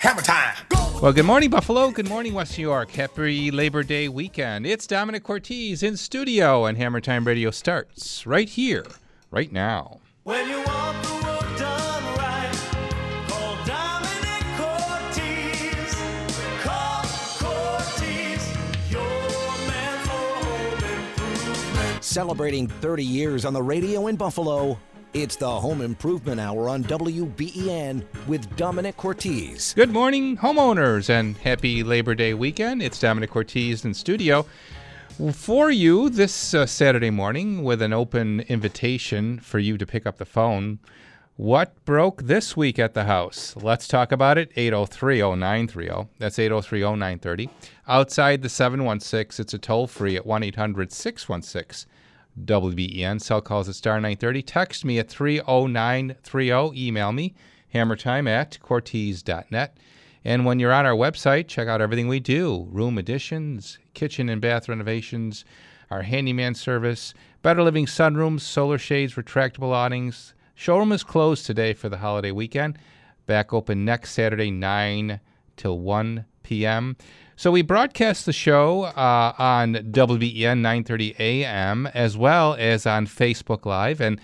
Hammer time. Well, good morning, Buffalo. Good morning, West New York. Happy Labor Day weekend. It's Domenic Cortese in studio, and Hammer Time Radio starts right here, right now. When you want the work done right, call Domenic Cortese. Call Cortese, your man for home improvement. Celebrating 30 years on the radio in Buffalo, it's the Home Improvement Hour on WBEN with Domenic Cortese. Good morning, homeowners, and happy Labor Day weekend. It's Domenic Cortese in studio for you this uh, Saturday morning with an open invitation for you to pick up the phone. What broke this week at the house? Let's talk about it. 803 0930. That's 803 0930. Outside the 716, it's a toll free at 1 800 616 WBEN. Cell calls at star 930. Text me at 30930. Email me, hammertime at cortez.net. And when you're on our website, check out everything we do room additions, kitchen and bath renovations, our handyman service, better living sunrooms, solar shades, retractable awnings. Showroom is closed today for the holiday weekend. Back open next Saturday, 9 till 1 p.m. So we broadcast the show uh, on WBEN 9:30 a.m. as well as on Facebook Live, and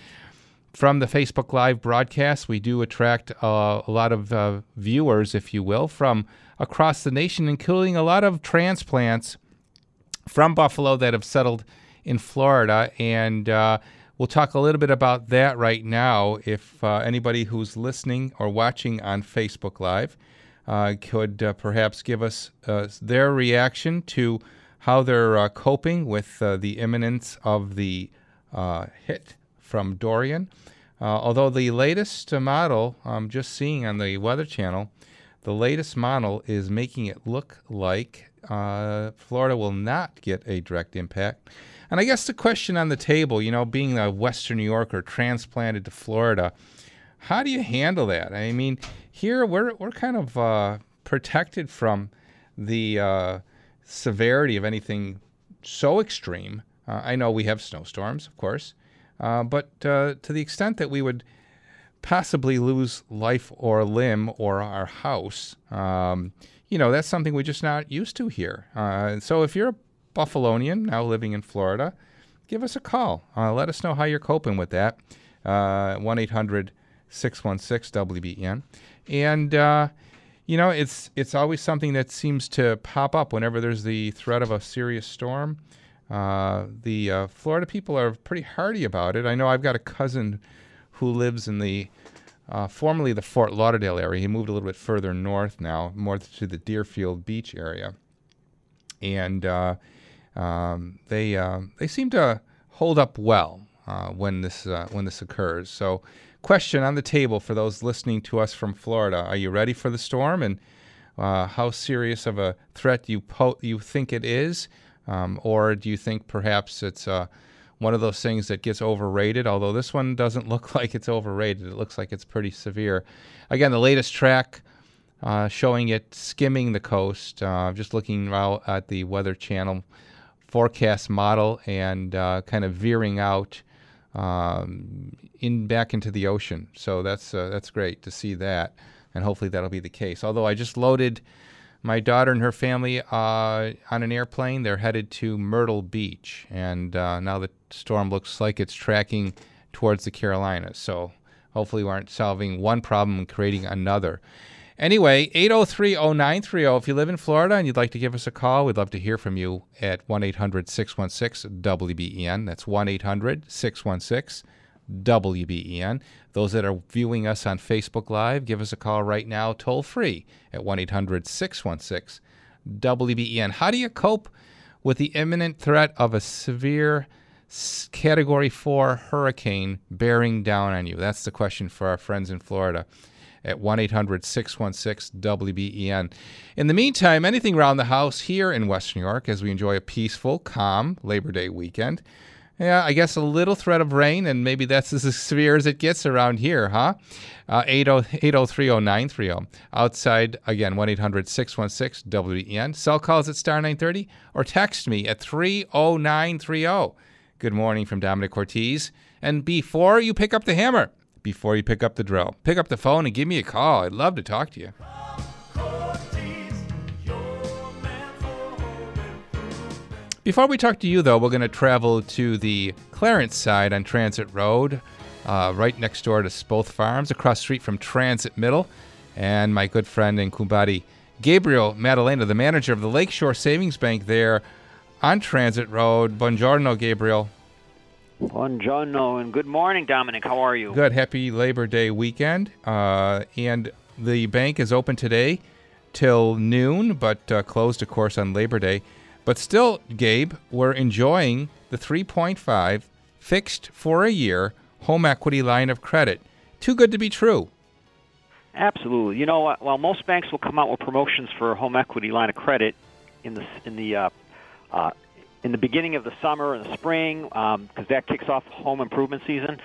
from the Facebook Live broadcast, we do attract uh, a lot of uh, viewers, if you will, from across the nation, including a lot of transplants from Buffalo that have settled in Florida. And uh, we'll talk a little bit about that right now. If uh, anybody who's listening or watching on Facebook Live could uh, perhaps give us their reaction to how they're coping with the imminence of the hit from Dorian. Uh, although the latest uh, model, I'm just seeing on the Weather Channel, the latest model is making it look like uh, Florida will not get a direct impact. And I guess the question on the table, you know, being a Western New Yorker transplanted to Florida, how do you handle that? I mean, here we're we're kind of uh, protected from the uh, severity of anything so extreme. Uh, I know we have snowstorms, of course. Uh, but uh, to the extent that we would possibly lose life or limb or our house, um, you know, that's something we're just not used to here. Uh, so if you're a Buffalonian now living in Florida, give us a call. Uh, let us know how you're coping with that. Uh, 1 800 616 WBEN. And, you know, it's, it's always something that seems to pop up whenever there's the threat of a serious storm. Uh, the uh, Florida people are pretty hardy about it. I know I've got a cousin who lives in the uh, formerly the Fort Lauderdale area. He moved a little bit further north now, more to the Deerfield Beach area, and uh, um, they uh, they seem to hold up well uh, when this when this occurs. So, question on the table for those listening to us from Florida: Are you ready for the storm? And how serious of a threat you po- you think it is? Um, or do you think perhaps it's uh, one of those things that gets overrated? Although this one doesn't look like it's overrated, it looks like it's pretty severe. Again, the latest track uh, showing it skimming the coast. Uh, just looking out at the Weather Channel forecast model and uh, kind of veering out um, in back into the ocean. So that's uh, that's great to see that, and hopefully that'll be the case. Although I just loaded my daughter and her family uh, on an airplane. They're headed to Myrtle Beach, and uh, now the storm looks like it's tracking towards the Carolinas. So hopefully, we aren't solving one problem and creating another. Anyway, 803 0930. If you live in Florida and you'd like to give us a call, we'd love to hear from you at 1 800 616 WBEN. That's 1 800 616 WBEN. Those that are viewing us on Facebook Live, give us a call right now, toll free at 1 800 616 WBEN. How do you cope with the imminent threat of a severe Category 4 hurricane bearing down on you? That's the question for our friends in Florida at 1 800 616 WBEN. In the meantime, anything around the house here in West New York as we enjoy a peaceful, calm Labor Day weekend. Yeah, I guess a little threat of rain, and maybe that's as severe as it gets around here, huh? Uh, 8030930. Outside, again, 1 800 616 WEN. Cell calls at star 930 or text me at 30930. Good morning from Domenic Cortese. And before you pick up the hammer, before you pick up the drill, pick up the phone and give me a call. I'd love to talk to you. Before we talk to you, though, we're going to travel to the Clarence side on Transit Road, uh, right next door to Spoth Farms, across street from Transit Middle. And my good friend and kumbadi, Gabriel Maddalena, the manager of the Lakeshore Savings Bank there on Transit Road. Buongiorno, Gabriel. Buongiorno and good morning, Domenic. How are you? Good. Happy Labor Day weekend. Uh, and the bank is open today till noon, but uh, closed, of course, on Labor Day. But still, Gabe, we're enjoying the 3.5 fixed for a year home equity line of credit. Too good to be true. Absolutely. You know, while most banks will come out with promotions for a home equity line of credit in the in the uh, uh, in the beginning of the summer and the spring, because that kicks off home improvement season,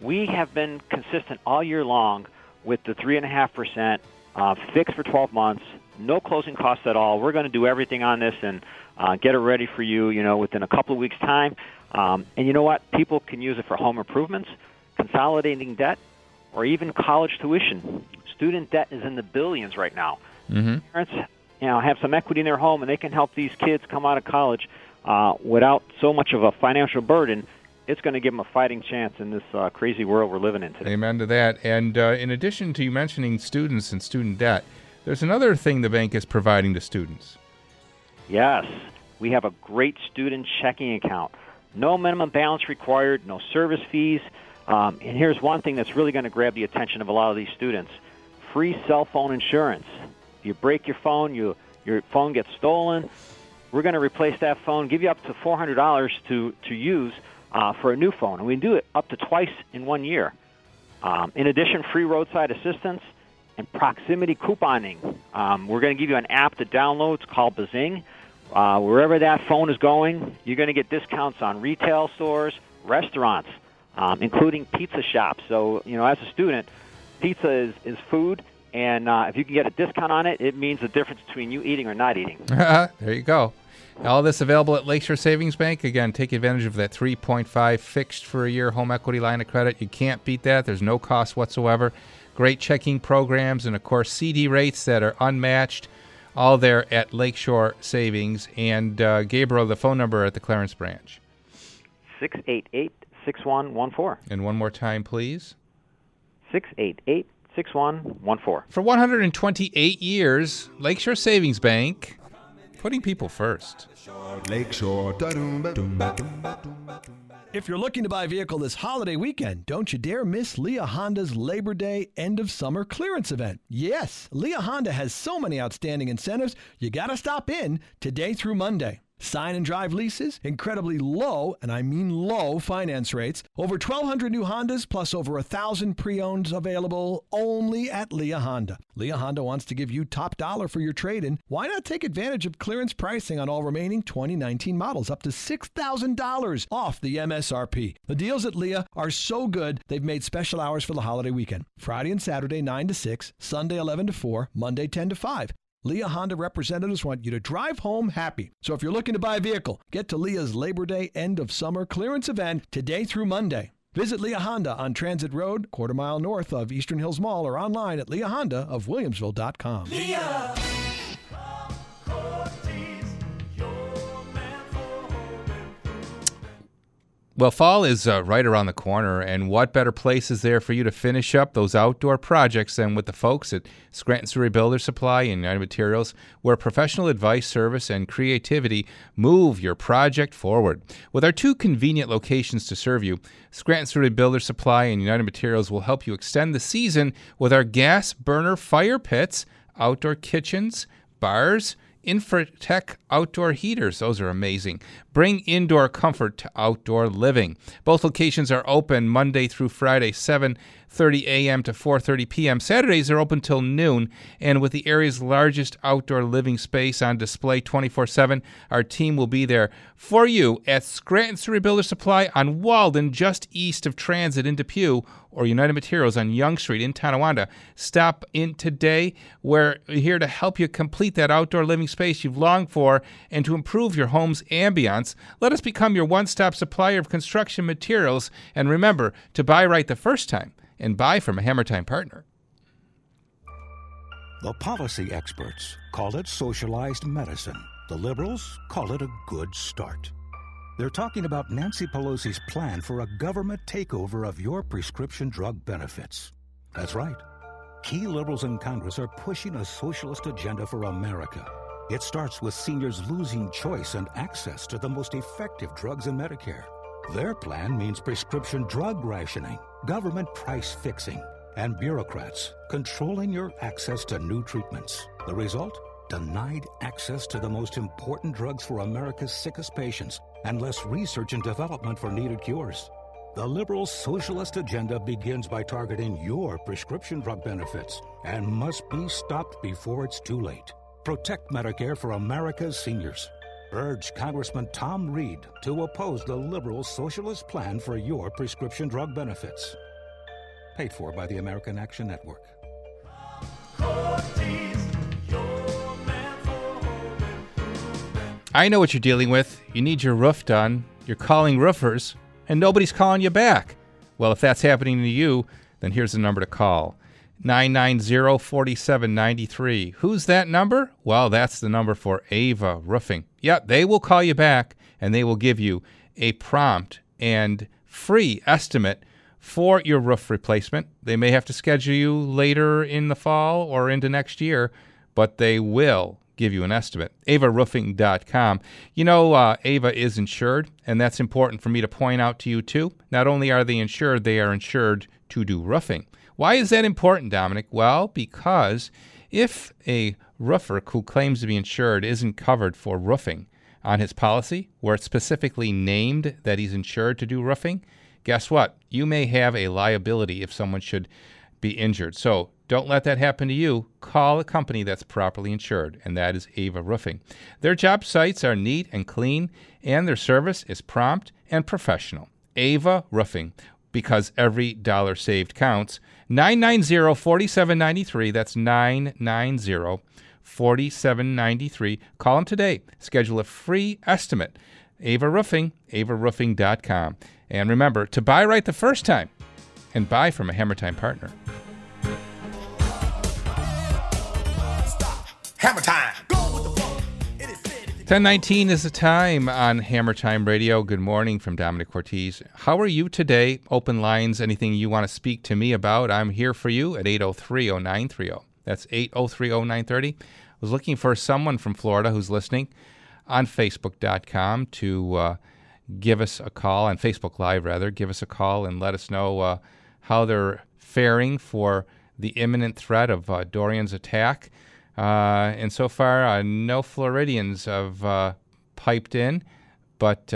we have been consistent all year long with the three and a half percent uh, fixed for 12 months, no closing costs at all. We're going to do everything on this and uh, get it ready for you. You know, within a couple of weeks' time. Um, and you know what? People can use it for home improvements, consolidating debt, or even college tuition. Student debt is in the billions right now. Mm-hmm. Parents, you know, have some equity in their home, and they can help these kids come out of college uh, without so much of a financial burden. It's going to give them a fighting chance in this uh, crazy world we're living in today. Amen to that. And uh, in addition to you mentioning students and student debt, there's another thing the bank is providing to students. Yes, we have a great student checking account. No minimum balance required, no service fees. Um, and here's one thing that's really going to grab the attention of a lot of these students free cell phone insurance. If you break your phone, you, your phone gets stolen, we're going to replace that phone, give you up to $400 to, to use uh, for a new phone. And we do it up to twice in one year. Um, in addition, free roadside assistance and proximity couponing. Um, we're going to give you an app to download. It's called Bazing. Uh, wherever that phone is going, you're going to get discounts on retail stores, restaurants, um, including pizza shops. So, you know, as a student, pizza is, is food, and uh, if you can get a discount on it, it means the difference between you eating or not eating. there you go. All this available at Lakeshore Savings Bank. Again, take advantage of that 3.5 fixed for a year home equity line of credit. You can't beat that. There's no cost whatsoever. Great checking programs and, of course, CD rates that are unmatched. All there at Lakeshore Savings. And uh, Gabriel, the phone number at the Clarence branch. 688 6114. And one more time, please. 688 6114. For 128 years, Lakeshore Savings Bank, putting people first. If you're looking to buy a vehicle this holiday weekend, don't you dare miss Lia Honda's Labor Day end of summer clearance event. Yes, Lia Honda has so many outstanding incentives, you gotta stop in today through Monday. Sign and drive leases, incredibly low, and I mean low finance rates, over 1,200 new Hondas plus over 1,000 pre owned available only at Lia Honda. Lia Honda wants to give you top dollar for your trade in. Why not take advantage of clearance pricing on all remaining 2019 models up to $6,000 off the MSRP? The deals at Lia are so good, they've made special hours for the holiday weekend Friday and Saturday, 9 to 6, Sunday, 11 to 4, Monday, 10 to 5. Lia Honda representatives want you to drive home happy. So if you're looking to buy a vehicle, get to Lia's Labor Day end of summer clearance event today through Monday. Visit Lia Honda on Transit Road, quarter mile north of Eastern Hills Mall, or online at Lia Honda of Williamsville.com. Lia. Well, fall is uh, right around the corner, and what better place is there for you to finish up those outdoor projects than with the folks at Scranton Surrey Builder Supply and United Materials, where professional advice, service, and creativity move your project forward. With our two convenient locations to serve you, Scranton Surrey Builder Supply and United Materials will help you extend the season with our gas burner fire pits, outdoor kitchens, bars, Infratech outdoor heaters. Those are amazing. Bring indoor comfort to outdoor living. Both locations are open Monday through Friday, 7:30 a.m. to 4:30 p.m. Saturdays are open till noon, and with the area's largest outdoor living space on display 24/7, our team will be there for you at Scranton Rebuilder Supply on Walden, just east of Transit in Depew, or United Materials on Young Street in Tonawanda. Stop in today. We're here to help you complete that outdoor living space you've longed for and to improve your home's ambiance. Let us become your one stop supplier of construction materials. And remember to buy right the first time and buy from a Hammer Time partner. The policy experts call it socialized medicine. The liberals call it a good start. They're talking about Nancy Pelosi's plan for a government takeover of your prescription drug benefits. That's right. Key liberals in Congress are pushing a socialist agenda for America. It starts with seniors losing choice and access to the most effective drugs in Medicare. Their plan means prescription drug rationing, government price fixing, and bureaucrats controlling your access to new treatments. The result? Denied access to the most important drugs for America's sickest patients and less research and development for needed cures. The liberal socialist agenda begins by targeting your prescription drug benefits and must be stopped before it's too late. Protect Medicare for America's seniors. Urge Congressman Tom Reed to oppose the liberal socialist plan for your prescription drug benefits. Paid for by the American Action Network. I know what you're dealing with. You need your roof done. You're calling roofers, and nobody's calling you back. Well, if that's happening to you, then here's the number to call 990 4793. Who's that number? Well, that's the number for Ava Roofing. Yep, they will call you back and they will give you a prompt and free estimate for your roof replacement. They may have to schedule you later in the fall or into next year, but they will give you an estimate. AvaRoofing.com. You know, uh, Ava is insured, and that's important for me to point out to you too. Not only are they insured, they are insured to do roofing. Why is that important, Domenic? Well, because if a roofer who claims to be insured isn't covered for roofing on his policy, where it's specifically named that he's insured to do roofing, guess what? You may have a liability if someone should be injured. So don't let that happen to you. Call a company that's properly insured, and that is Ava Roofing. Their job sites are neat and clean, and their service is prompt and professional. Ava Roofing, because every dollar saved counts. 990 4793. That's 990 4793. Call them today. Schedule a free estimate. Ava Roofing, avaroofing.com. And remember to buy right the first time and buy from a Hammer Time partner. Hammer time. 1019 is the time on Hammer Time Radio. Good morning from Domenic Cortese. How are you today? Open lines, anything you want to speak to me about, I'm here for you at 803 0930. That's 803 0930. I was looking for someone from Florida who's listening on Facebook.com to uh, give us a call, on Facebook Live rather, give us a call and let us know uh, how they're faring for the imminent threat of uh, Dorian's attack. Uh, and so far, uh, no Floridians have uh, piped in. But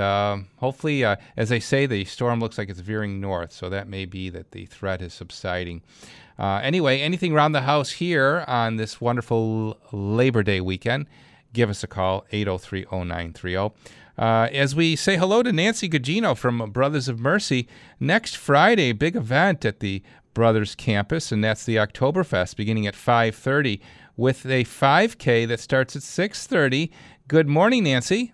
hopefully, as they say, the storm looks like it's veering north, so that may be that the threat is subsiding. Anyway, anything around the house here on this wonderful Labor Day weekend, give us a call, 803 0930. Uh, as we say hello to Nancy Gugino from Brothers of Mercy, next Friday, big event at the Brothers campus, and that's the Oktoberfest beginning at 5:30 with a 5K that starts at 6:30. Good morning, Nancy.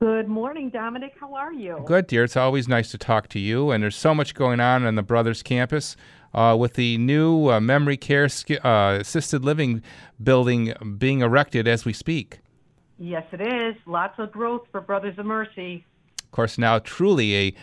Good morning, Domenic. How are you? Good, dear. It's always nice to talk to you. And there's so much going on on the Brothers campus uh, with the new uh, memory care sk- uh, assisted living building being erected as we speak. Yes, it is. Lots of growth for Brothers of Mercy. Of course, now truly a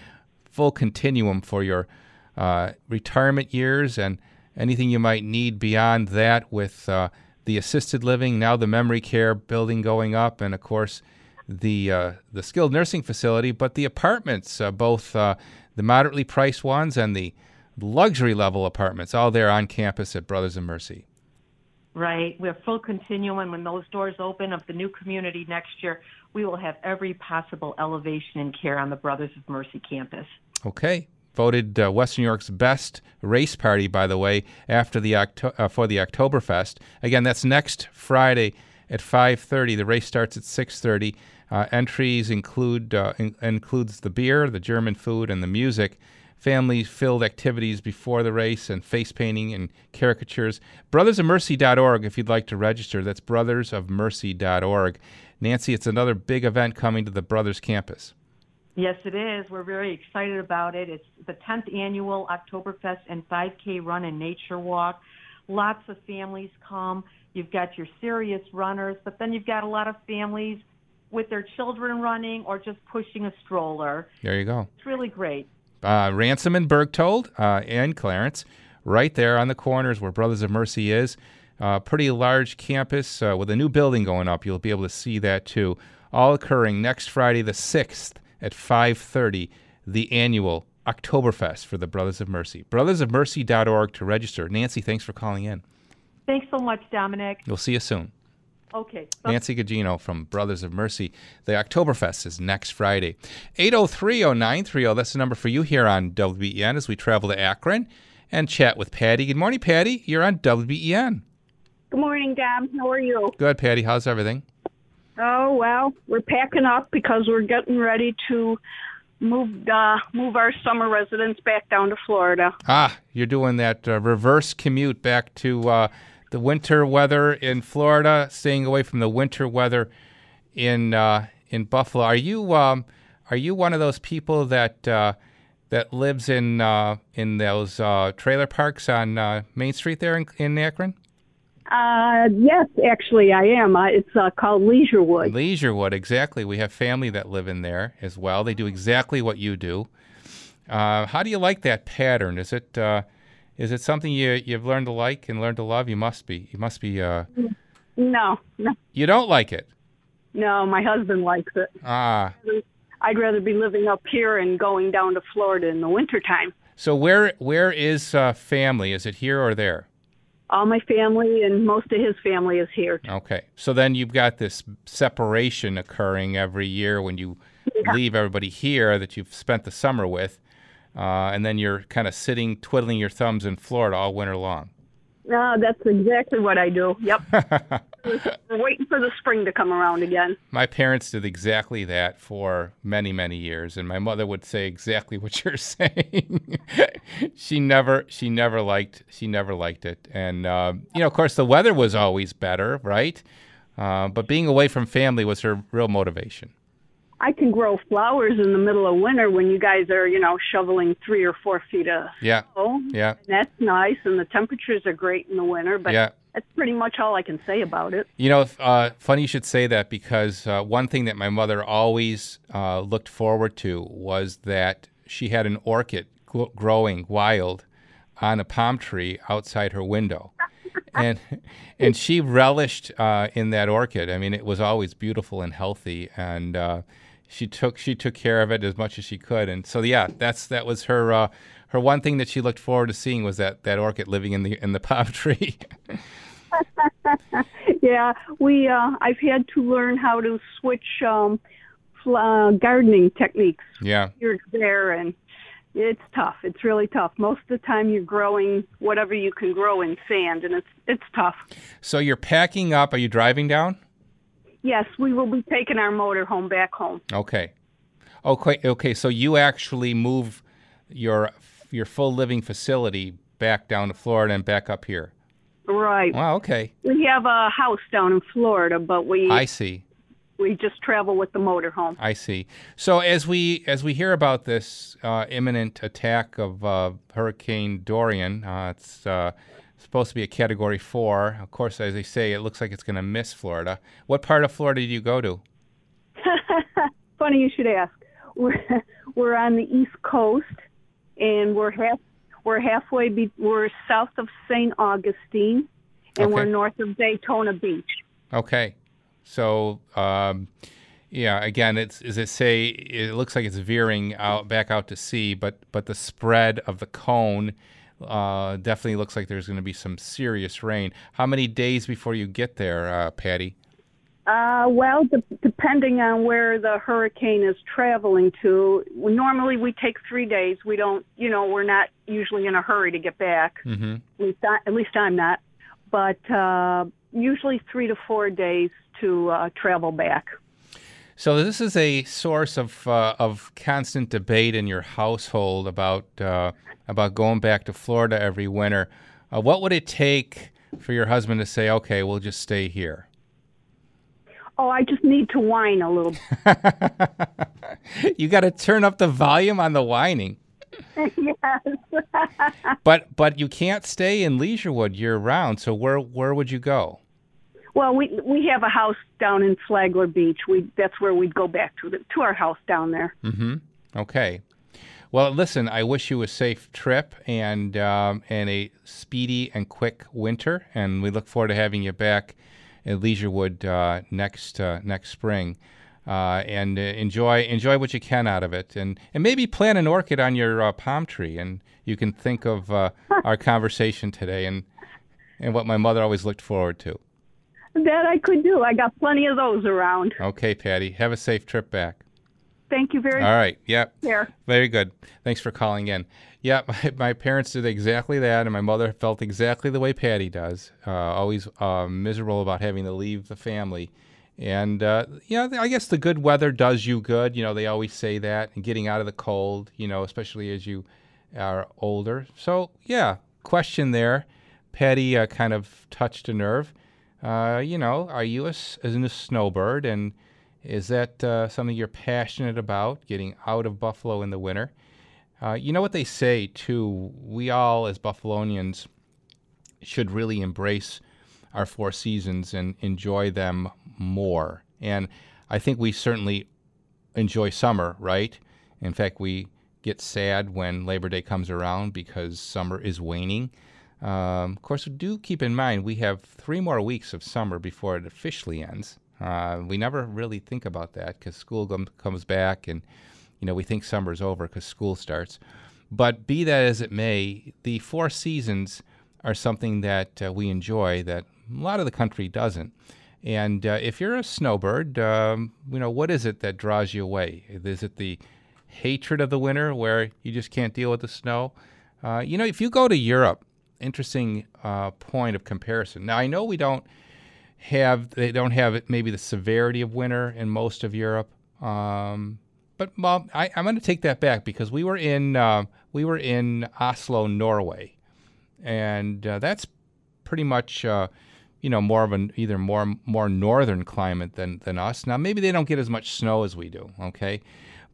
full continuum for your uh, retirement years and anything you might need beyond that with uh, the assisted living, now the memory care building going up, and of course the uh, the skilled nursing facility, but the apartments, uh, both uh, the moderately priced ones and the luxury level apartments, all there on campus at Brothers of Mercy. right? We're full continuum. When those doors open of the new community next year, we will have every possible elevation and care on the Brothers of Mercy campus. Okay. Voted uh, Western New York's best race party, by the way, after the Octo- uh, for the Oktoberfest. Again, that's next Friday at 5:30. The race starts at 6:30. Uh, entries include uh, in- includes the beer, the German food, and the music. Family-filled activities before the race and face painting and caricatures. Brothersofmercy.org if you'd like to register. That's brothersofmercy.org. Nancy, it's another big event coming to the Brothers campus. Yes, it is. We're very excited about it. It's the 10th annual Oktoberfest and 5K run and nature walk. Lots of families come. You've got your serious runners, but then you've got a lot of families with their children running or just pushing a stroller. There you go. It's really great. uh, Ransom and Bergtold uh, and Clarence, right there on the corners where Brothers of Mercy is. Uh, pretty large campus uh, with a new building going up. You'll be able to see that too. All occurring next Friday, the sixth, at 5:30. The annual Oktoberfest for the Brothers of Mercy. Brothersofmercy.org to register. Nancy, thanks for calling in. Thanks so much, Domenic. We'll see you soon. Okay. Nancy Gugino from Brothers of Mercy. The Oktoberfest is next Friday. 8030930, that's the number for you here on WBEN as we travel to Akron and chat with Patty. Good morning, Patty. You're on WBEN. Good morning, Dom. How are you? Good, Patty. How's everything? Oh well, we're packing up because we're getting ready to move uh, move our summer residence back down to Florida. Ah, you're doing that uh, reverse commute back to uh, the winter weather in Florida, staying away from the winter weather in uh, in Buffalo. Are you um, are you one of those people that uh, that lives in uh, in those trailer parks on Main Street there in, in Akron? Uh, yes, actually, I am. Uh, it's uh, called Leisurewood. Leisurewood, exactly. We have family that live in there as well. They do exactly what you do. Uh, how do you like that pattern? Is it uh, is it something you you've learned to like and learned to love? You must be. You must be. Uh, No, no, you don't like it. no. My husband likes it. Ah. I'd rather be living up here and going down to Florida in the wintertime. So where where is uh, family? Is it here or there? All my family and most of his family is here. Okay. So then you've got this separation occurring every year when you leave everybody here that you've spent the summer with, uh, and then you're kind of sitting twiddling your thumbs in Florida all winter long. No, that's exactly what I do. Yep. We're waiting for the spring to come around again. My parents did exactly that for many, many years, and my mother would say exactly what you're saying. she never, she never liked, she never liked it, and uh, you know, of course, the weather was always better, right? Uh, but being away from family was her real motivation. I can grow flowers in the middle of winter when you guys are, you know, shoveling three or four feet of Yeah, snow. yeah, And that's nice, and the temperatures are great in the winter. But Yeah. That's pretty much all I can say about it. You know, uh, funny you should say that because uh, one thing that my mother always uh, looked forward to was that she had an orchid gl- growing wild on a palm tree outside her window. and and she relished uh, in that orchid. I mean, it was always beautiful and healthy, and uh, she took she took care of it as much as she could. And so, yeah, that's that was her uh, her one thing that she looked forward to seeing was that that orchid living in the in the palm tree. yeah, we. Uh, I've had to learn how to switch um, uh, gardening techniques yeah. and there, and it's tough. It's really tough. Most of the time, you're growing whatever you can grow in sand, and it's it's tough. So you're packing up. Are you driving down? Yes, we will be taking our motor home back home. Okay. Okay. Okay. So you actually move your your full living facility back down to Florida and back up here. Right. Wow. Okay. We have a house down in Florida, but we I see. we just travel with the motor home. I see. So as we as we hear about this uh, imminent attack of uh, Hurricane Dorian, uh, it's uh, supposed to be a Category Four. Of course, as they say, it looks like it's going to miss Florida. What part of Florida do you go to? Funny you should ask. We're we're on the East Coast, and we're half we're halfway. Be, we're south of St. Augustine, and we're north of Daytona Beach. Okay. So, um, yeah, again, it's as it say, it looks like it's veering out back out to sea, but but the spread of the cone uh, definitely looks like there's going to be some serious rain. How many days before you get there, uh, Patty? Uh, well, de- depending on where the hurricane is traveling to, normally we take three days. We don't, you know, we're not usually in a hurry to get back. Mm-hmm. At least, I, at least I'm not. But uh, usually three to four days to uh, travel back. So this is a source of uh, of constant debate in your household about uh, about going back to Florida every winter. Uh, what would it take for your husband to say, "Okay, we'll just stay here"? Oh, I just need to whine a little. you got to turn up the volume on the whining. yes. But but you can't stay in Leisurewood year round. So where where would you go? Well, we we have a house down in Flagler Beach. We that's where we'd go back to the, to our house down there. Mm-hmm. Okay. Well, listen. I wish you a safe trip and um, and a speedy and quick winter. And we look forward to having you back at Leisurewood uh, next uh, next spring. Uh, and uh, enjoy enjoy what you can out of it, and and maybe plant an orchid on your uh, palm tree, and you can think of uh, our conversation today and and what my mother always looked forward to. That I could do. I got plenty of those around. Okay, Patty, have a safe trip back. Thank you very much. All right. Yep. There. Very good. Thanks for calling in. Yeah, my, my parents did exactly that, and my mother felt exactly the way Patty does. Uh, always uh, miserable about having to leave the family. And, uh, you know, I guess the good weather does you good. You know, they always say that, and getting out of the cold, you know, especially as you are older. So, yeah, question there. Patty uh, kind of touched a nerve. Uh, you know, are you a, a snowbird? And is that uh, something you're passionate about, getting out of Buffalo in the winter? Uh, you know what they say, too? We all, as Buffalonians, should really embrace our four seasons and enjoy them more. And I think we certainly enjoy summer, right? In fact, we get sad when Labor Day comes around because summer is waning. Um, of course, do keep in mind we have three more weeks of summer before it officially ends. Uh, we never really think about that because school gum comes back, and you know we think summer's over because school starts. But be that as it may, the four seasons are something that uh, we enjoy that a lot of the country doesn't. And uh, if you're a snowbird, um, you know what is it that draws you away? Is it the hatred of the winter, where you just can't deal with the snow? Uh, you know, if you go to Europe, interesting uh, point of comparison. Now, I know we don't have they don't have maybe the severity of winter in most of Europe, um, but well, I, I'm going to take that back because we were in uh, we were in Oslo, Norway, and uh, that's pretty much uh, you know more of an either more more northern climate than than us. Now maybe they don't get as much snow as we do, okay,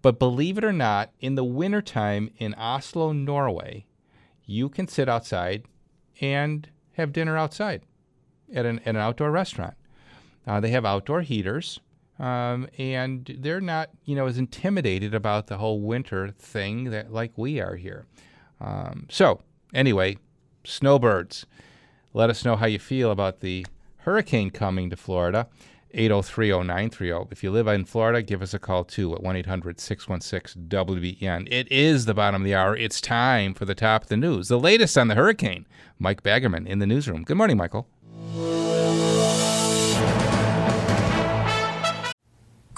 but believe it or not, in the wintertime in Oslo, Norway, you can sit outside and have dinner outside at an, at an outdoor restaurant. Uh, they have outdoor heaters, um, and they're not, you know, as intimidated about the whole winter thing that like we are here. Um, so anyway, snowbirds, let us know how you feel about the hurricane coming to Florida. 8030930. If you live in Florida, give us a call too at 1 800 616 WBN. It is the bottom of the hour. It's time for the top of the news. The latest on the hurricane. Mike Baggerman in the newsroom. Good morning, Michael.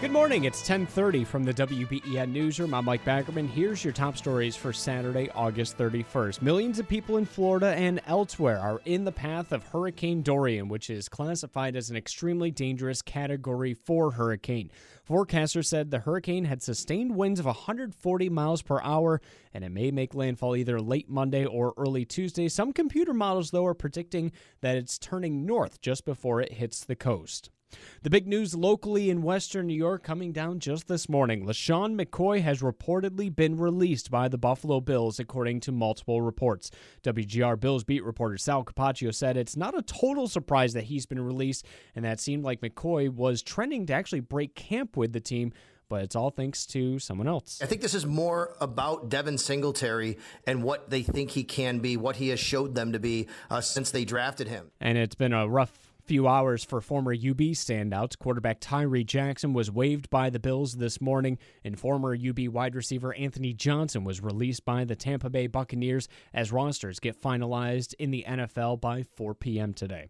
Good morning. It's 10:30 from the WBEN newsroom. I'm Mike Baggerman. Here's your top stories for Saturday, August 31st. Millions of people in Florida and elsewhere are in the path of Hurricane Dorian, which is classified as an extremely dangerous Category 4 hurricane. Forecasters said the hurricane had sustained winds of 140 miles per hour and it may make landfall either late Monday or early Tuesday. Some computer models, though, are predicting that it's turning north just before it hits the coast. The big news locally in Western New York coming down just this morning. LeSean McCoy has reportedly been released by the Buffalo Bills, according to multiple reports. WGR Bills beat reporter Sal Capaccio said it's not a total surprise that he's been released, and that seemed like McCoy was trending to actually break camp with the team but it's all thanks to someone else. I think this is more about Devin Singletary and what they think he can be, what he has showed them to be uh, since they drafted him. And it's been a rough few hours for former UB standouts. Quarterback Tyree Jackson was waived by the Bills this morning, and former UB wide receiver Anthony Johnson was released by the Tampa Bay Buccaneers as rosters get finalized in the NFL by 4 p.m. today.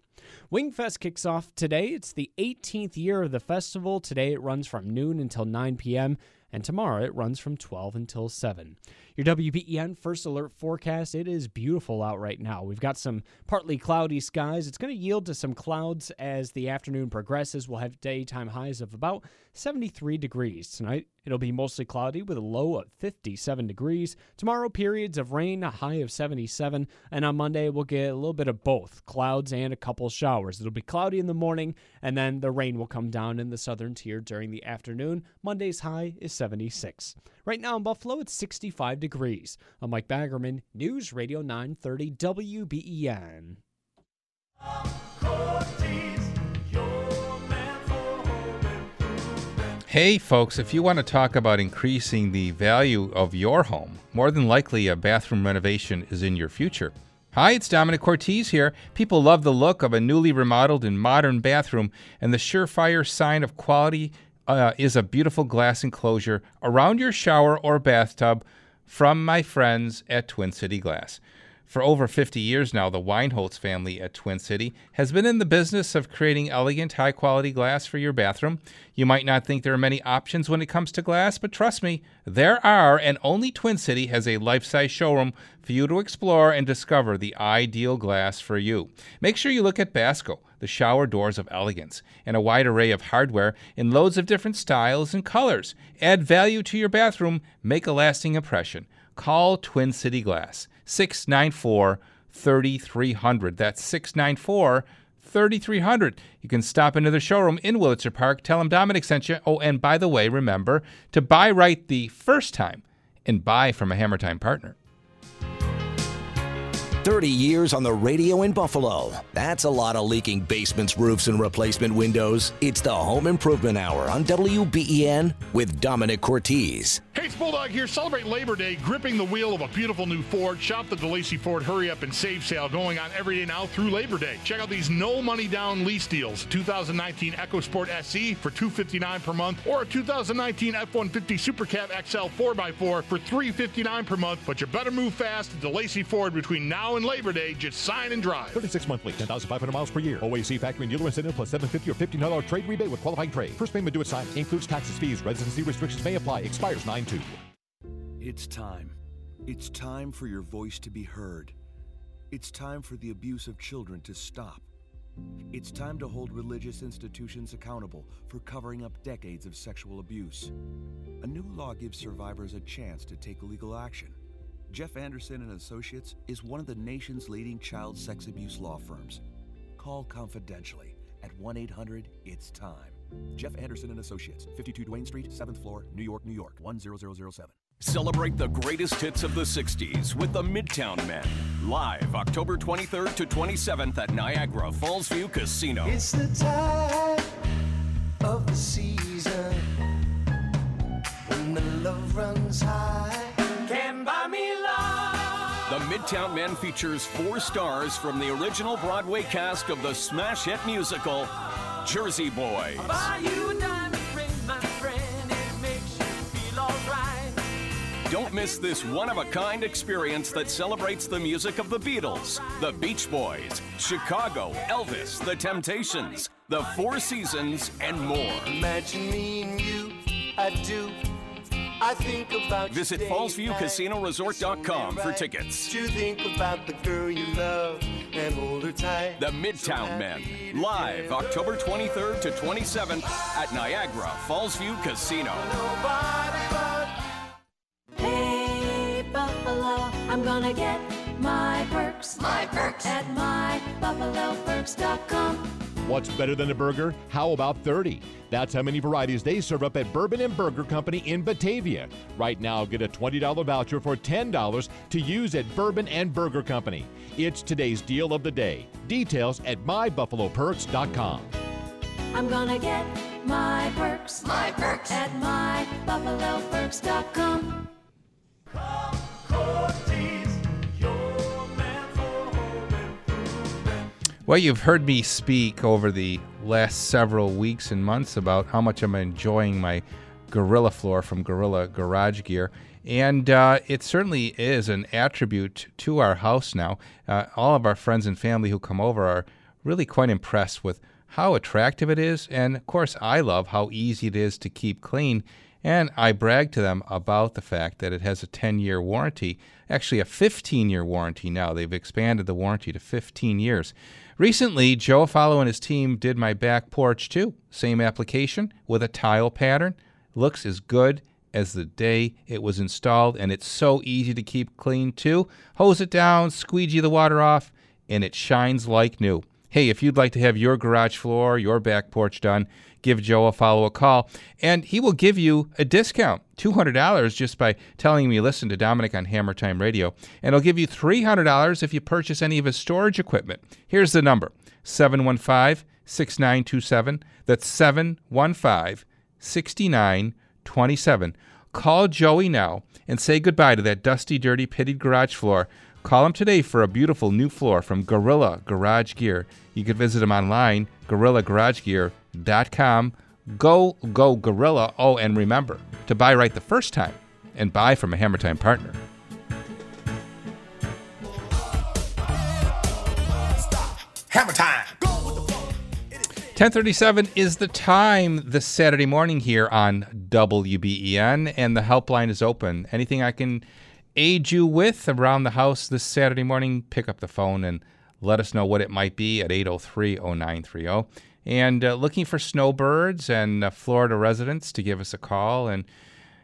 Wingfest kicks off today. It's the 18th year of the festival. Today it runs from noon until 9 p.m., and tomorrow it runs from 12 until 7. Your WBEN first alert forecast it is beautiful out right now. We've got some partly cloudy skies. It's going to yield to some clouds as the afternoon progresses. We'll have daytime highs of about 73 degrees. Tonight it'll be mostly cloudy with a low of 57 degrees. Tomorrow, periods of rain, a high of 77. And on Monday, we'll get a little bit of both clouds and a couple showers. It'll be cloudy in the morning, and then the rain will come down in the southern tier during the afternoon. Monday's high is 76. Right now in Buffalo, it's 65 degrees. I'm Mike Baggerman, News Radio 930 WBEN. Hey, folks, if you want to talk about increasing the value of your home, more than likely a bathroom renovation is in your future. Hi, it's Domenic Cortese here. People love the look of a newly remodeled and modern bathroom, and the surefire sign of quality uh, is a beautiful glass enclosure around your shower or bathtub from my friends at Twin City Glass. For over 50 years now, the Weinholz family at Twin City has been in the business of creating elegant, high quality glass for your bathroom. You might not think there are many options when it comes to glass, but trust me, there are, and only Twin City has a life size showroom for you to explore and discover the ideal glass for you. Make sure you look at Basco, the shower doors of elegance, and a wide array of hardware in loads of different styles and colors. Add value to your bathroom, make a lasting impression. Call Twin City Glass. 694 3300. That's 694 3300. You can stop into the showroom in Wurlitzer Park. Tell them Domenic sent you. Oh, and by the way, remember to buy right the first time and buy from a Hammer Time partner. 30 years on the radio in Buffalo. That's a lot of leaking basements, roofs, and replacement windows. It's the Home Improvement Hour on WBEN with Domenic Cortese. Hey, it's Bulldog here. Celebrate Labor Day gripping the wheel of a beautiful new Ford. Shop the DeLacy Ford Hurry Up and Save sale going on every day now through Labor Day. Check out these no money down lease deals. 2019 EcoSport SE for 259 per month or a 2019 F-150 Super Cab XL 4x4 for 359 per month. But you better move fast to DeLacy Ford between now and Labor Day. Just sign and drive. 36 monthly, 10,500 miles per year. OAC factory and dealer incentive plus 750 or $1,500 trade rebate with qualifying trade. First payment due at sign. Includes taxes, fees, residency restrictions may apply. Expires 9-2. It's time. It's time for your voice to be heard. It's time for the abuse of children to stop. It's time to hold religious institutions accountable for covering up decades of sexual abuse. A new law gives survivors a chance to take legal action. Jeff Anderson and Associates is one of the nation's leading child sex abuse law firms. Call confidentially at 1-800-IT'S-TIME. Jeff Anderson and Associates, 52 Duane Street, 7th floor, New York, New York, 10007. Celebrate the greatest hits of the 60s with the Midtown Men. Live October 23rd to 27th at Niagara Falls View Casino. It's the time of the season when the love runs high. Can buy me love. The Midtown Men features four stars from the original Broadway cast of the smash hit musical Jersey Boys. Buy you a diamond ring, my friend. It makes you feel alright. Don't miss this one of a kind experience that celebrates the music of the Beatles, the Beach Boys, Chicago, Elvis, the Temptations, the Four Seasons, and more. Imagine me and you, I do. I think about Visit day FallsViewCasinoResort.com for tickets. To think about the girl you love and hold her tight. The Midtown Men, live October 23rd to 27th at Niagara Falls View Casino. Hey, Buffalo, I'm gonna get my perks. My perks. At mybuffaloperks.com. What's better than a burger? How about 30? That's how many varieties they serve up at Bourbon and Burger Company in Batavia. Right now, get a $20 voucher for $10 to use at Bourbon and Burger Company. It's today's deal of the day. Details at mybuffaloperks.com. I'm gonna get my perks. My perks. At mybuffaloperks.com. Well, you've heard me speak over the last several weeks and months about how much I'm enjoying my Gorilla floor from Gorilla Garage Gear. And uh, it certainly is an attribute to our house now. Uh, all of our friends and family who come over are really quite impressed with how attractive it is. And of course, I love how easy it is to keep clean. And I brag to them about the fact that it has a 10 year warranty, actually, a 15 year warranty now. They've expanded the warranty to 15 years. Recently, Joe Follow and his team did my back porch too. Same application with a tile pattern. Looks as good as the day it was installed, and it's so easy to keep clean too. Hose it down, squeegee the water off, and it shines like new. Hey, if you'd like to have your garage floor, your back porch done, give Joe a follow a call, and he will give you a discount $200 just by telling him you listen to Domenic on Hammer Time Radio. And he'll give you $300 if you purchase any of his storage equipment. Here's the number 715 6927. That's 715 6927. Call Joey now and say goodbye to that dusty, dirty, pitted garage floor. Call him today for a beautiful new floor from Gorilla Garage Gear. You can visit him online, gorillagaragegear.com. Go, go, Gorilla. Oh, and remember to buy right the first time and buy from a Hammer Time partner. Hammer time. 1037 is the time this Saturday morning here on WBEN, and the helpline is open. Anything I can aid you with around the house this Saturday morning, pick up the phone and let us know what it might be at 803 0930. And uh, looking for snowbirds and uh, Florida residents to give us a call and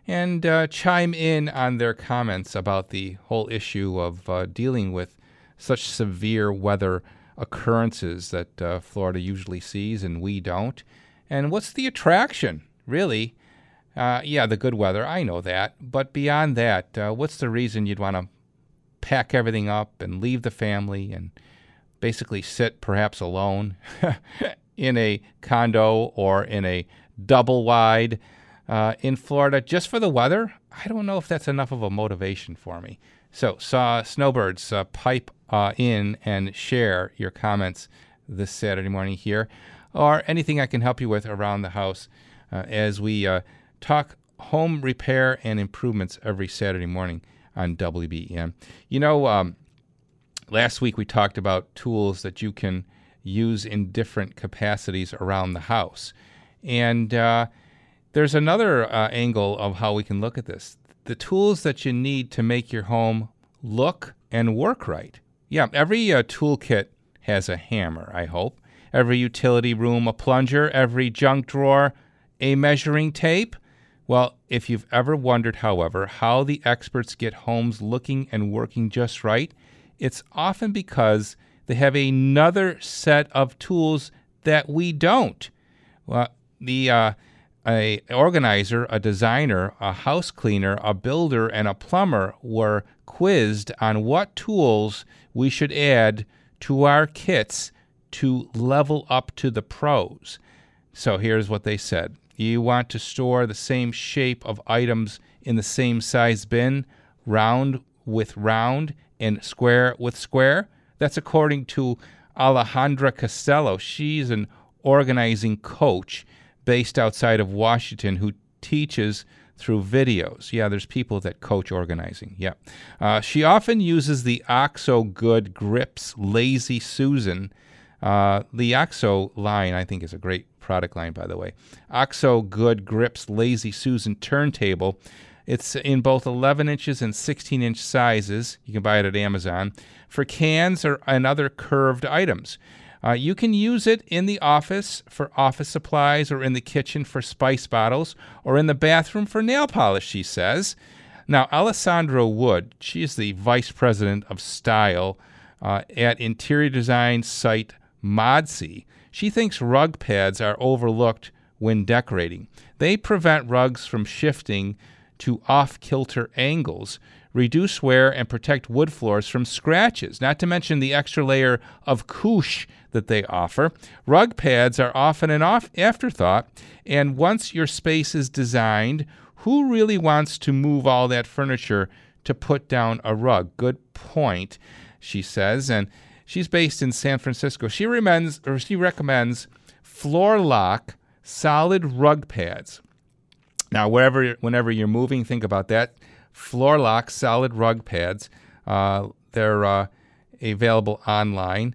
and uh, chime in on their comments about the whole issue of uh, dealing with such severe weather occurrences that uh, Florida usually sees and we don't. And what's the attraction, really? Uh, yeah, the good weather, I know that. But beyond that, what's the reason you'd want to pack everything up and leave the family and basically sit perhaps alone in a condo or in a double wide uh, in Florida just for the weather? I don't know if that's enough of a motivation for me. So, saw snowbirds uh, pipe uh, in and share your comments this Saturday morning here, or anything I can help you with around the house uh, as we uh, talk home repair and improvements every Saturday morning on WBEN. You know, um, last week we talked about tools that you can use in different capacities around the house. And uh, there's another uh, angle of how we can look at this the tools that you need to make your home look and work right. Yeah, every uh, toolkit has a hammer, I hope. Every utility room, a plunger. Every junk drawer, a measuring tape. Well, if you've ever wondered, however, how the experts get homes looking and working just right, it's often because they have another set of tools that we don't. Well, the uh, a organizer, a designer, a house cleaner, a builder, and a plumber were quizzed on what tools we should add to our kits to level up to the pros. So here's what they said. You want to store the same shape of items in the same size bin, round with round, and square with square? That's according to Alejandra Costello. She's an organizing coach based outside of Washington who teaches through videos. Yeah, there's people that coach organizing. Yeah. Uh, she often uses the OXO Good Grips Lazy Susan. Uh, the OXO line, I think, is a great product line, by the way. OXO Good Grips Lazy Susan turntable. It's in both 11 inches and 16 inch sizes. You can buy it at Amazon for cans or and other curved items. Uh, you can use it in the office for office supplies or in the kitchen for spice bottles or in the bathroom for nail polish, she says. Now, Alessandra Wood, she is the vice president of style uh, at interior design site Modsy. She thinks rug pads are overlooked when decorating. They prevent rugs from shifting to off kilter angles, reduce wear, and protect wood floors from scratches, not to mention the extra layer of cush that they offer. Rug pads are often an off afterthought, and once your space is designed, who really wants to move all that furniture to put down a rug? Good point, she says, and she's based in San Francisco. She recommends or she recommends floor lock solid rug pads. Now, wherever, whenever you're moving, think about that. Floor lock solid rug pads. Uh, they're uh, available online.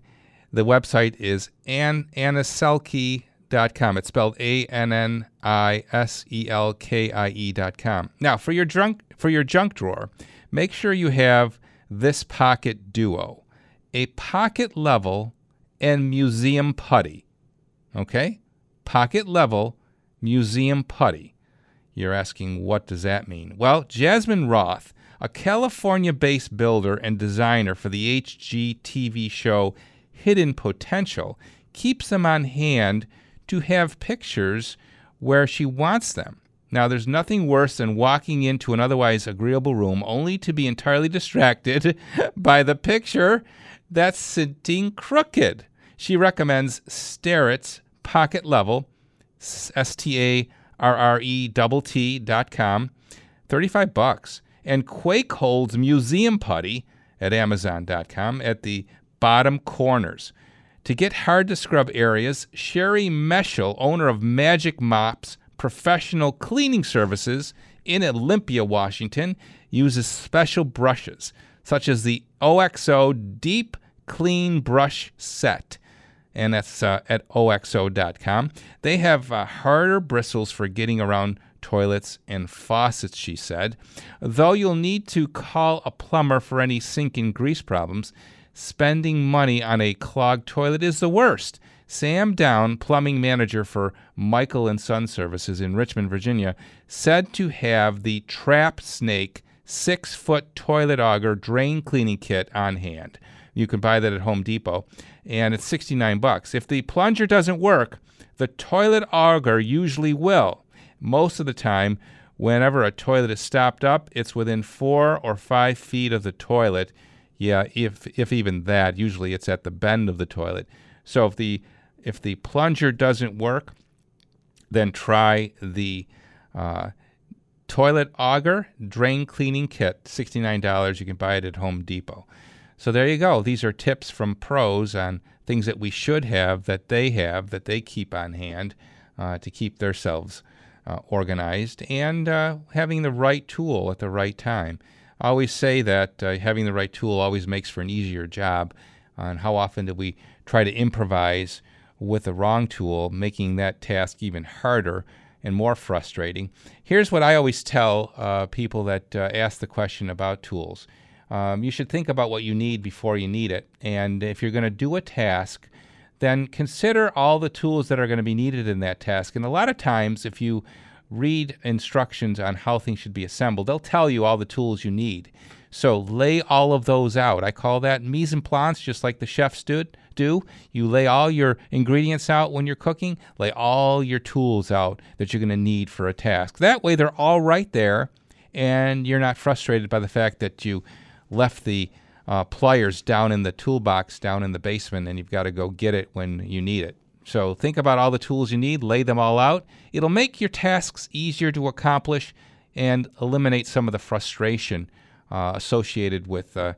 The website is an- aniselki.com. It's spelled A N N I S E L K I E.com. Now, for your junk for your junk drawer, make sure you have this pocket duo, a pocket level and museum putty. Okay? Pocket level museum putty. You're asking, what does that mean? Well, Jasmine Roth, a California based builder and designer for the HGTV show Hidden Potential, keeps them on hand to have pictures where she wants them. Now, there's nothing worse than walking into an otherwise agreeable room only to be entirely distracted by the picture that's sitting crooked. She recommends Starrett's Pocket Level, S T A R R E double T dot com, 35 bucks, and Quakehold's Museum Putty at Amazon.com at the bottom corners. To get hard to scrub areas, Sherry Meschel, owner of Magic Mops Professional Cleaning Services in Olympia, Washington, uses special brushes such as the OXO Deep Clean Brush Set. And that's uh, at oxo.com. They have uh, harder bristles for getting around toilets and faucets, she said. Though you'll need to call a plumber for any sink and grease problems, spending money on a clogged toilet is the worst. Sam Down, plumbing manager for Michael and Son Services in Richmond, Virginia, said to have the Trap Snake six foot toilet auger drain cleaning kit on hand. You can buy that at Home Depot, and it's 69 bucks. If the plunger doesn't work, the toilet auger usually will. Most of the time, whenever a toilet is stopped up, it's within four or five feet of the toilet. Yeah, if if even that, usually it's at the bend of the toilet. So if the if the plunger doesn't work, then try the uh, toilet auger drain cleaning kit, $69. You can buy it at Home Depot. So there you go. These are tips from pros on things that we should have that they have that they keep on hand uh, to keep themselves uh, organized and uh, having the right tool at the right time. I always say that uh, having the right tool always makes for an easier job. And how often do we try to improvise with the wrong tool, making that task even harder and more frustrating? Here's what I always tell uh, people that uh, ask the question about tools. Um, you should think about what you need before you need it. And if you're going to do a task, then consider all the tools that are going to be needed in that task. And a lot of times, if you read instructions on how things should be assembled, they'll tell you all the tools you need. So lay all of those out. I call that mise en place, just like the chefs do. do. You lay all your ingredients out when you're cooking, lay all your tools out that you're going to need for a task. That way, they're all right there, and you're not frustrated by the fact that you left the uh, pliers down in the toolbox down in the basement and you've got to go get it when you need it. So think about all the tools you need, lay them all out. It'll make your tasks easier to accomplish and eliminate some of the frustration uh, associated with uh,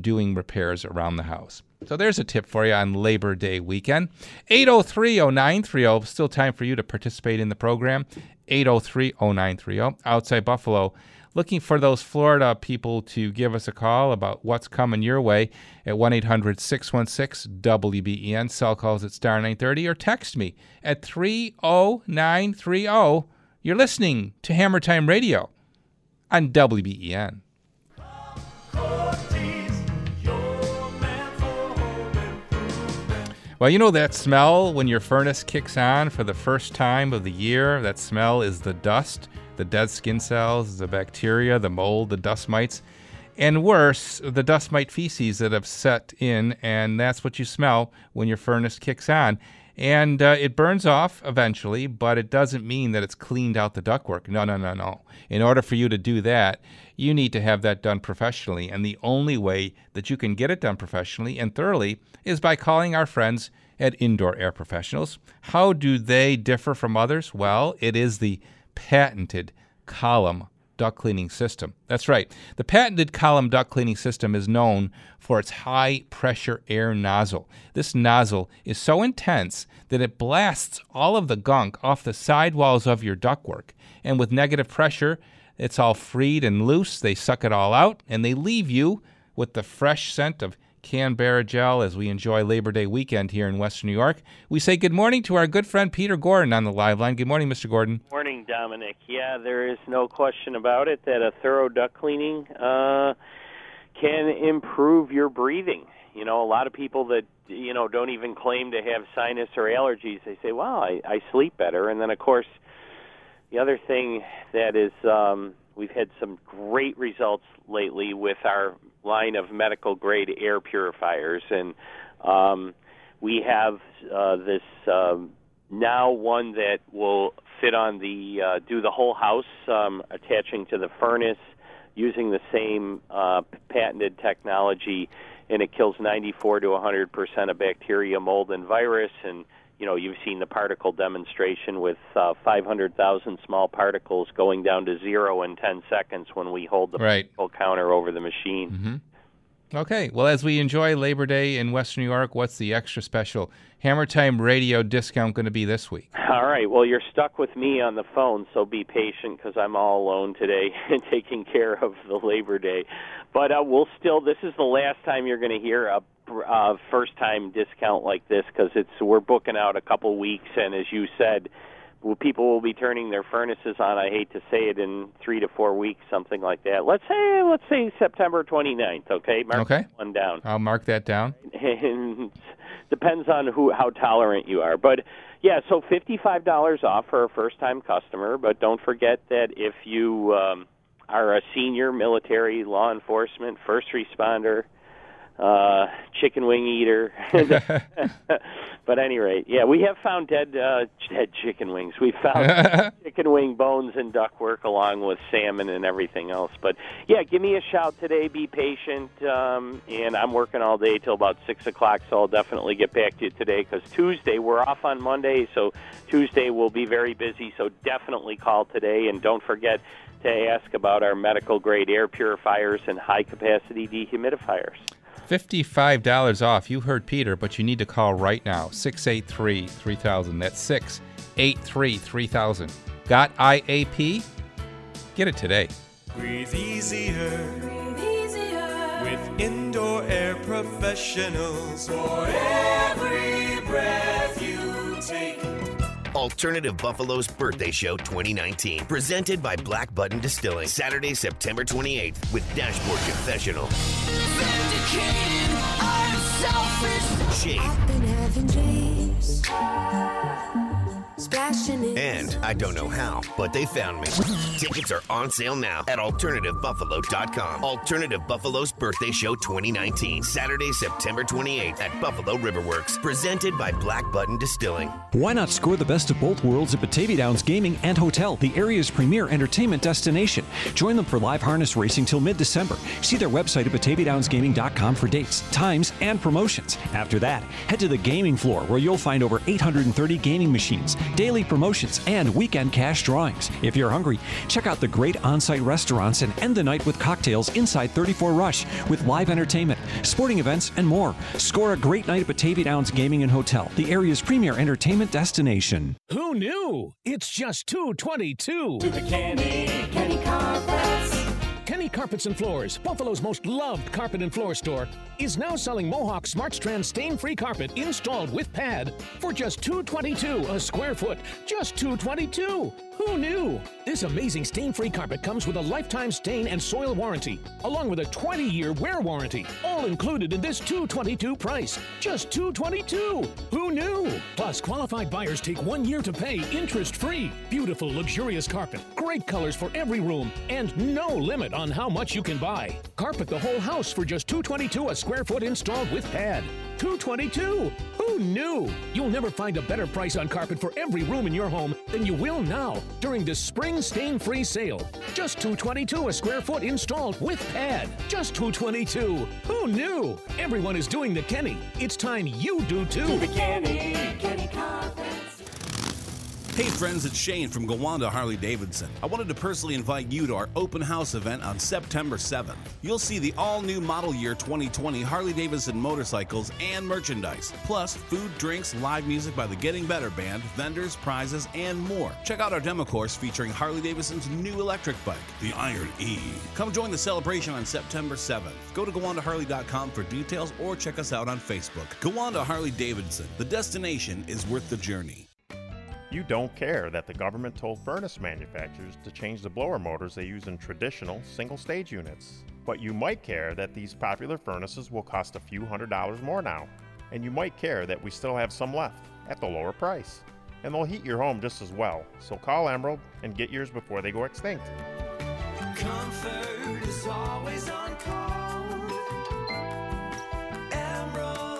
doing repairs around the house. So there's a tip for you on Labor Day weekend. 803-0930. Still time for you to participate in the program. 803-0930. Outside Buffalo looking for those Florida people to give us a call about what's coming your way at 1 800 616 WBEN. Cell calls at star 930 or text me at 30930. You're listening to Hammer Time Radio on WBEN. Well, you know that smell when your furnace kicks on for the first time of the year? That smell is the dust the dead skin cells, the bacteria, the mold, the dust mites. And worse, the dust mite feces that have set in, and that's what you smell when your furnace kicks on. And uh, it burns off eventually, but it doesn't mean that it's cleaned out the ductwork. No, no, no, no. In order for you to do that, you need to have that done professionally. And the only way that you can get it done professionally and thoroughly is by calling our friends at Indoor Air Professionals. How do they differ from others? Well, it is the patented column duct cleaning system. That's right. The patented column duct cleaning system is known for its high pressure air nozzle. This nozzle is so intense that it blasts all of the gunk off the sidewalls of your ductwork. And with negative pressure, it's all freed and loose. They suck it all out and they leave you with the fresh scent of Canberra gel as we enjoy Labor Day weekend here in Western New York. We say good morning to our good friend Peter Gordon on the live line. Good morning, Mr. Gordon. Morning, Domenic. Yeah, there is no question about it that a thorough duct cleaning uh, can improve your breathing. You know, a lot of people that you know don't even claim to have sinus or allergies. They say, "Well, I, I sleep better," and then of course, the other thing that is um, we've had some great results lately with our line of medical grade air purifiers, and um, we have uh, this um, now one that will fit on the uh, do the whole house, um, attaching to the furnace, using the same uh, patented technology, and it kills 94 to 100 percent of bacteria, mold, and virus, and you know, you've seen the particle demonstration with uh, 500,000 small particles going down to zero in 10 seconds when we hold the right. particle counter over the machine. Mm-hmm. Okay. Well, as we enjoy Labor Day in Western New York, what's the extra special Hammer Time radio discount going to be this week? All right. Well, you're stuck with me on the phone, so be patient because I'm all alone today and taking care of the Labor Day. But uh, we'll still. This is the last time you're going to hear a uh, first time discount like this because it's we're booking out a couple weeks, and as you said, well, people will be turning their furnaces on. I hate to say it in three to four weeks, something like that. Let's say let's say September 29th. Okay, mark Okay. one down. I'll mark that down. and depends on who how tolerant you are. But yeah, so fifty five dollars off for a first time customer. But don't forget that if you um, are a senior military, law enforcement, first responder, uh, chicken wing eater. but at any rate, yeah, we have found dead uh, dead chicken wings. We found chicken wing bones and ductwork along with salmon and everything else. But yeah, give me a shout today. Be patient, um, and I'm working all day till about six o'clock, so I'll definitely get back to you today. Because Tuesday we're off on Monday, so Tuesday we'll be very busy. So definitely call today, and don't forget to ask about our medical grade air purifiers and high capacity dehumidifiers. $55 off. You heard Peter, but you need to call right now 683 3000. That's 683 3000. Got IAP? Get it today. Breathe easier. With indoor air professionals. For every breath you take. Alternative Buffalo's Birthday Show 2019. Presented by Black Button Distilling. Saturday, September 28th with Dashboard Confessional. Shade. And I don't know how, but they found me. Tickets are on sale now at AlternativeBuffalo.com. Alternative Buffalo's Birthday Show 2019. Saturday, September 28th at Buffalo Riverworks. Presented by Black Button Distilling. Why not score the best of both worlds at Batavia Downs Gaming and Hotel, the area's premier entertainment destination? Join them for live harness racing till mid December. See their website at BataviaDownsGaming.com for dates, times, and promotions. After that, head to the gaming floor where you'll find over 830 gaming machines, daily promotions, and weekend cash drawings. If you're hungry, check out the great on site restaurants and end the night with cocktails inside 34 Rush with live entertainment, sporting events, and more. Score a great night at Batavia Downs Gaming and Hotel, the area's premier entertainment destination. Who knew? It's just 222. To the Kenny. Kenny Carpets. Carpets and Floors, Buffalo's most loved carpet and floor store, is now selling Mohawk Smart Strand stain-free carpet installed with pad for just 222 a square foot. Just 222. Who knew? This amazing stain-free carpet comes with a lifetime stain and soil warranty, along with a 20-year wear warranty, all included in this 222 price. Just 222. Who knew? Plus, qualified buyers take one year to pay interest-free. Beautiful, luxurious carpet, great colors for every room, and no limit on how much you can buy. Carpet the whole house for just 222 a square foot installed with pad. 222. Who knew? You'll never find a better price on carpet for every room in your home than you will now during this spring stain-free sale. Just 222 a square foot installed with pad. Just 222. Who knew? Everyone is doing the Kenny. It's time you do too. Kenny, Kenny Hey friends, it's Shane from Gowanda Harley Davidson. I wanted to personally invite you to our open house event on September 7th. You'll see the all new model year 2020 Harley Davidson motorcycles and merchandise, plus food, drinks, live music by the Getting Better Band, vendors, prizes, and more. Check out our demo course featuring Harley Davidson's new electric bike, the Iron E. Come join the celebration on September 7th. Go to GowandaHarley.com for details or check us out on Facebook. Gowanda Harley Davidson. The destination is worth the journey. You don't care that the government told furnace manufacturers to change the blower motors they use in traditional single stage units. But you might care that these popular furnaces will cost a few hundred dollars more now. And you might care that we still have some left at the lower price. And they'll heat your home just as well. So call Emerald and get yours before they go extinct. Comfort is always on call. Emerald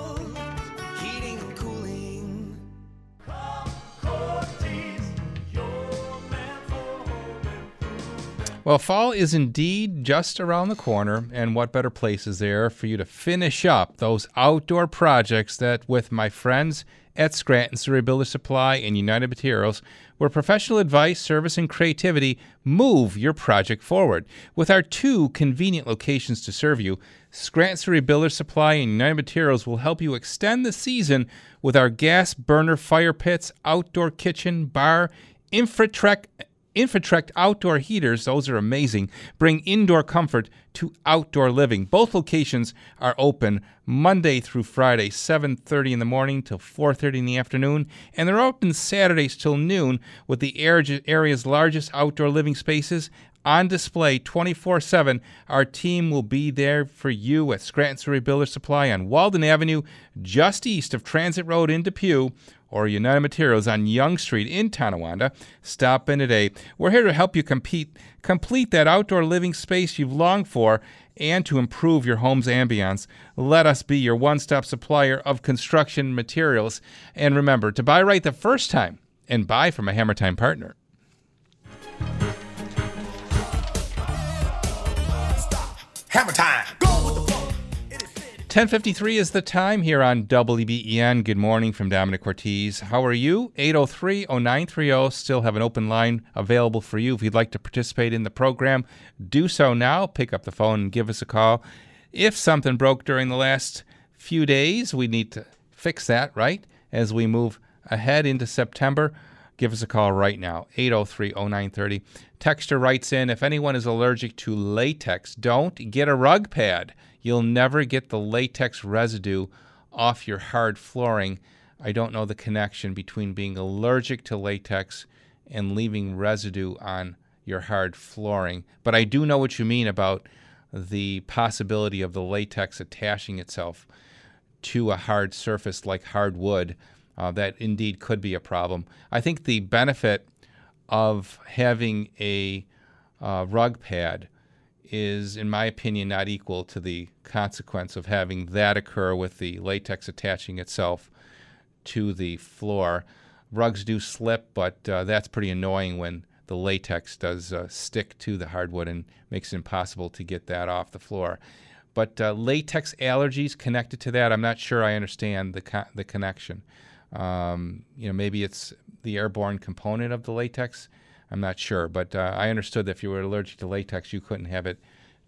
Well, fall is indeed just around the corner, and what better place is there for you to finish up those outdoor projects that, with my friends at Scranton Surrey Builder Supply and United Materials, where professional advice, service, and creativity move your project forward. With our two convenient locations to serve you, Scranton Surrey Builder Supply and United Materials will help you extend the season with our gas burner fire pits, outdoor kitchen, bar, Infratech Infitrect outdoor heaters, those are amazing, bring indoor comfort to outdoor living. Both locations are open Monday through Friday, 7:30 in the morning till 4:30 in the afternoon, and they're open Saturdays till noon with the area's largest outdoor living spaces on display 24/7. Our team will be there for you at Scranton Surrey Builder Supply on Walden Avenue, just east of Transit Road in Depew or United Materials on Young Street in Tonawanda. Stop in today. We're here to help you compete, complete that outdoor living space you've longed for and to improve your home's ambiance. Let us be your one stop supplier of construction materials. And remember to buy right the first time and buy from a Hammer Time partner. Hammer time. 1053 is the time here on WBEN. Good morning from Domenic Cortese. How are you? 803-0930. Still have an open line available for you. If you'd like to participate in the program, do so now. Pick up the phone and give us a call. If something broke during the last few days, we need to fix that, right? As we move ahead into September, give us a call right now. 803-0930. Texter writes in, if anyone is allergic to latex, don't get a rug pad. You'll never get the latex residue off your hard flooring. I don't know the connection between being allergic to latex and leaving residue on your hard flooring, but I do know what you mean about the possibility of the latex attaching itself to a hard surface like hardwood. Uh, that indeed could be a problem. I think the benefit of having a uh, rug pad is, in my opinion, not equal to the consequence of having that occur with the latex attaching itself to the floor. Rugs do slip, but uh, that's pretty annoying when the latex does uh, stick to the hardwood and makes it impossible to get that off the floor. But uh, latex allergies connected to that, I'm not sure I understand the co- the connection. Um, you know, maybe it's the airborne component of the latex. I'm not sure, but uh, I understood that if you were allergic to latex, you couldn't have it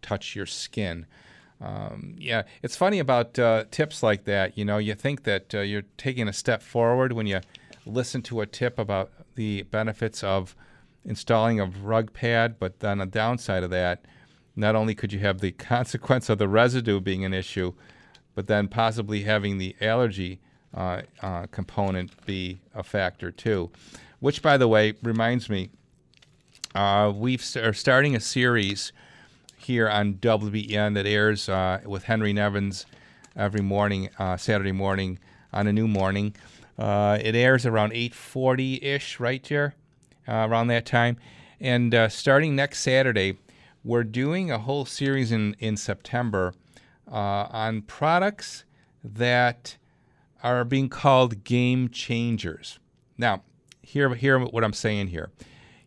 touch your skin. Um, yeah, it's funny about uh, tips like that. You know, you think that uh, you're taking a step forward when you listen to a tip about the benefits of installing a rug pad, but then the downside of that, not only could you have the consequence of the residue being an issue, but then possibly having the allergy uh, uh, component be a factor too. Which, by the way, reminds me, uh, we are starting a series here on WBEN that airs uh, with Henry Nevins every morning, uh, Saturday morning on a new morning. Uh, it airs around 8:40 ish, right? Uh, around that time. And starting next Saturday, we're doing a whole series in in September on products that are being called game changers. Now, hear hear what I'm saying here.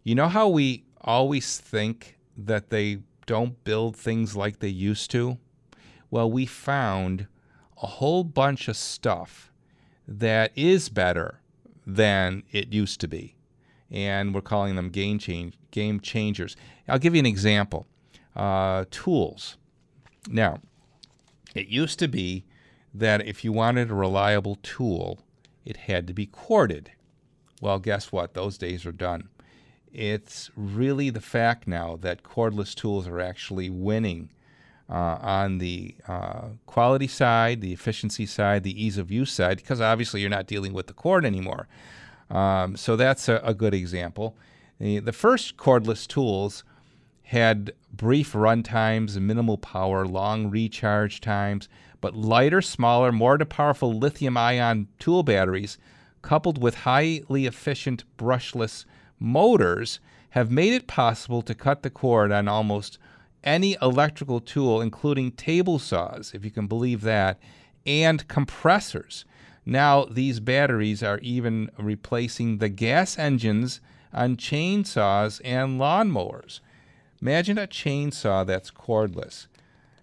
You know how we always think that they don't build things like they used to? Well, we found a whole bunch of stuff that is better than it used to be. And we're calling them game change game changers. I'll give you an example. Uh, tools. Now, it used to be that if you wanted a reliable tool, it had to be corded. Well, guess what? Those days are done. It's really the fact now that cordless tools are actually winning uh, on the uh, quality side, the efficiency side, the ease of use side, because obviously you're not dealing with the cord anymore. Um, so that's a, a good example. The, the, first cordless tools had brief run times, minimal power, long recharge times, but lighter, smaller, more powerful lithium ion tool batteries, coupled with highly efficient brushless motors, have made it possible to cut the cord on almost any electrical tool, including table saws, if you can believe that, and compressors. Now, these batteries are even replacing the gas engines on chainsaws and lawnmowers. Imagine a chainsaw that's cordless.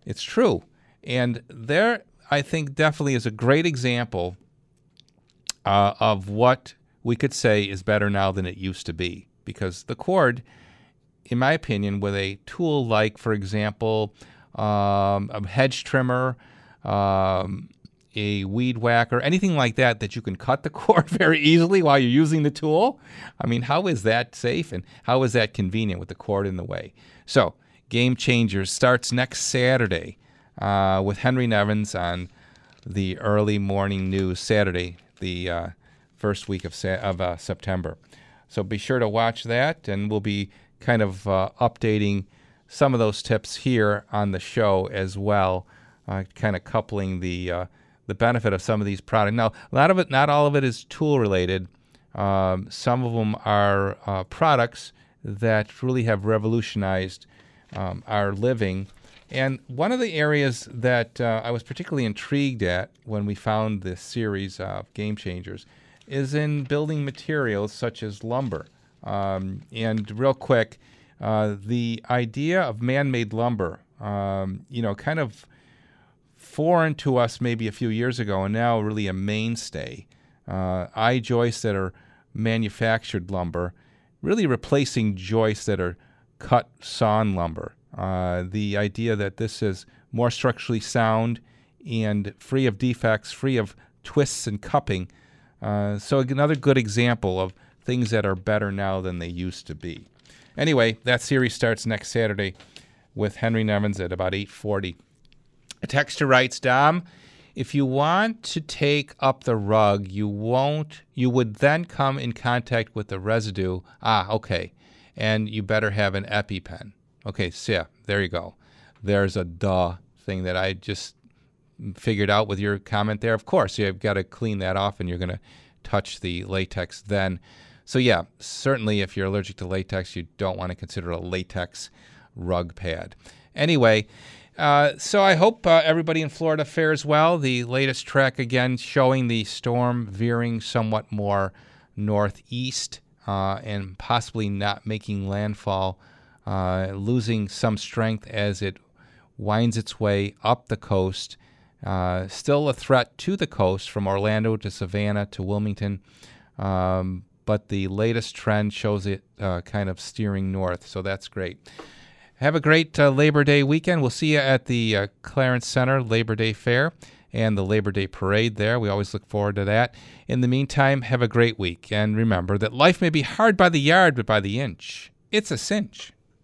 It's true. And there, I think, definitely is a great example uh, of what we could say is better now than it used to be. Because the cord in my opinion, with a tool like, for example, um, a hedge trimmer, um, a weed whacker, anything like that, that you can cut the cord very easily while you're using the tool. I mean, how is that safe and how is that convenient with the cord in the way? So, Game Changers starts next Saturday uh, with Henry Nevins on the early morning news Saturday, the uh, first week of, sa- of uh, September. So be sure to watch that, and we'll be kind of uh, updating some of those tips here on the show as well, uh, kind of coupling the uh, the benefit of some of these products. Now, a lot of it, not all of it, is tool related. Um, some of them are products that really have revolutionized um, our living. And one of the areas that uh, I was particularly intrigued at when we found this series of game changers is in building materials such as lumber. Um, and real quick, uh, the idea of man-made lumber, um, you know, kind of foreign to us maybe a few years ago, and now really a mainstay. Uh, I joists that are manufactured lumber, really replacing joists that are cut sawn lumber. Uh, the idea that this is more structurally sound and free of defects, free of twists and cupping. Uh, so another good example of things that are better now than they used to be. Anyway, that series starts next Saturday with Henry Nevins at about 8:40. A texture writes, "Dom, if you want to take up the rug, you won't. You would then come in contact with the residue. Ah, okay, and you better have an EpiPen. Okay, so yeah, there you go. There's a duh thing that I just figured out with your comment there. Of course, you've got to clean that off, and you're going to touch the latex then. So, yeah, certainly if you're allergic to latex, you don't want to consider a latex rug pad. Anyway, uh, so I hope uh, everybody in Florida fares well. The latest track again showing the storm veering somewhat more northeast uh, and possibly not making landfall, uh, losing some strength as it winds its way up the coast. Uh, still a threat to the coast from Orlando to Savannah to Wilmington. Um, but the latest trend shows it uh, kind of steering north, so that's great. Have a great uh, Labor Day weekend. We'll see you at the uh, Clarence Center Labor Day Fair and the Labor Day Parade there. We always look forward to that. In the meantime, have a great week. And remember that life may be hard by the yard, but by the inch, it's a cinch.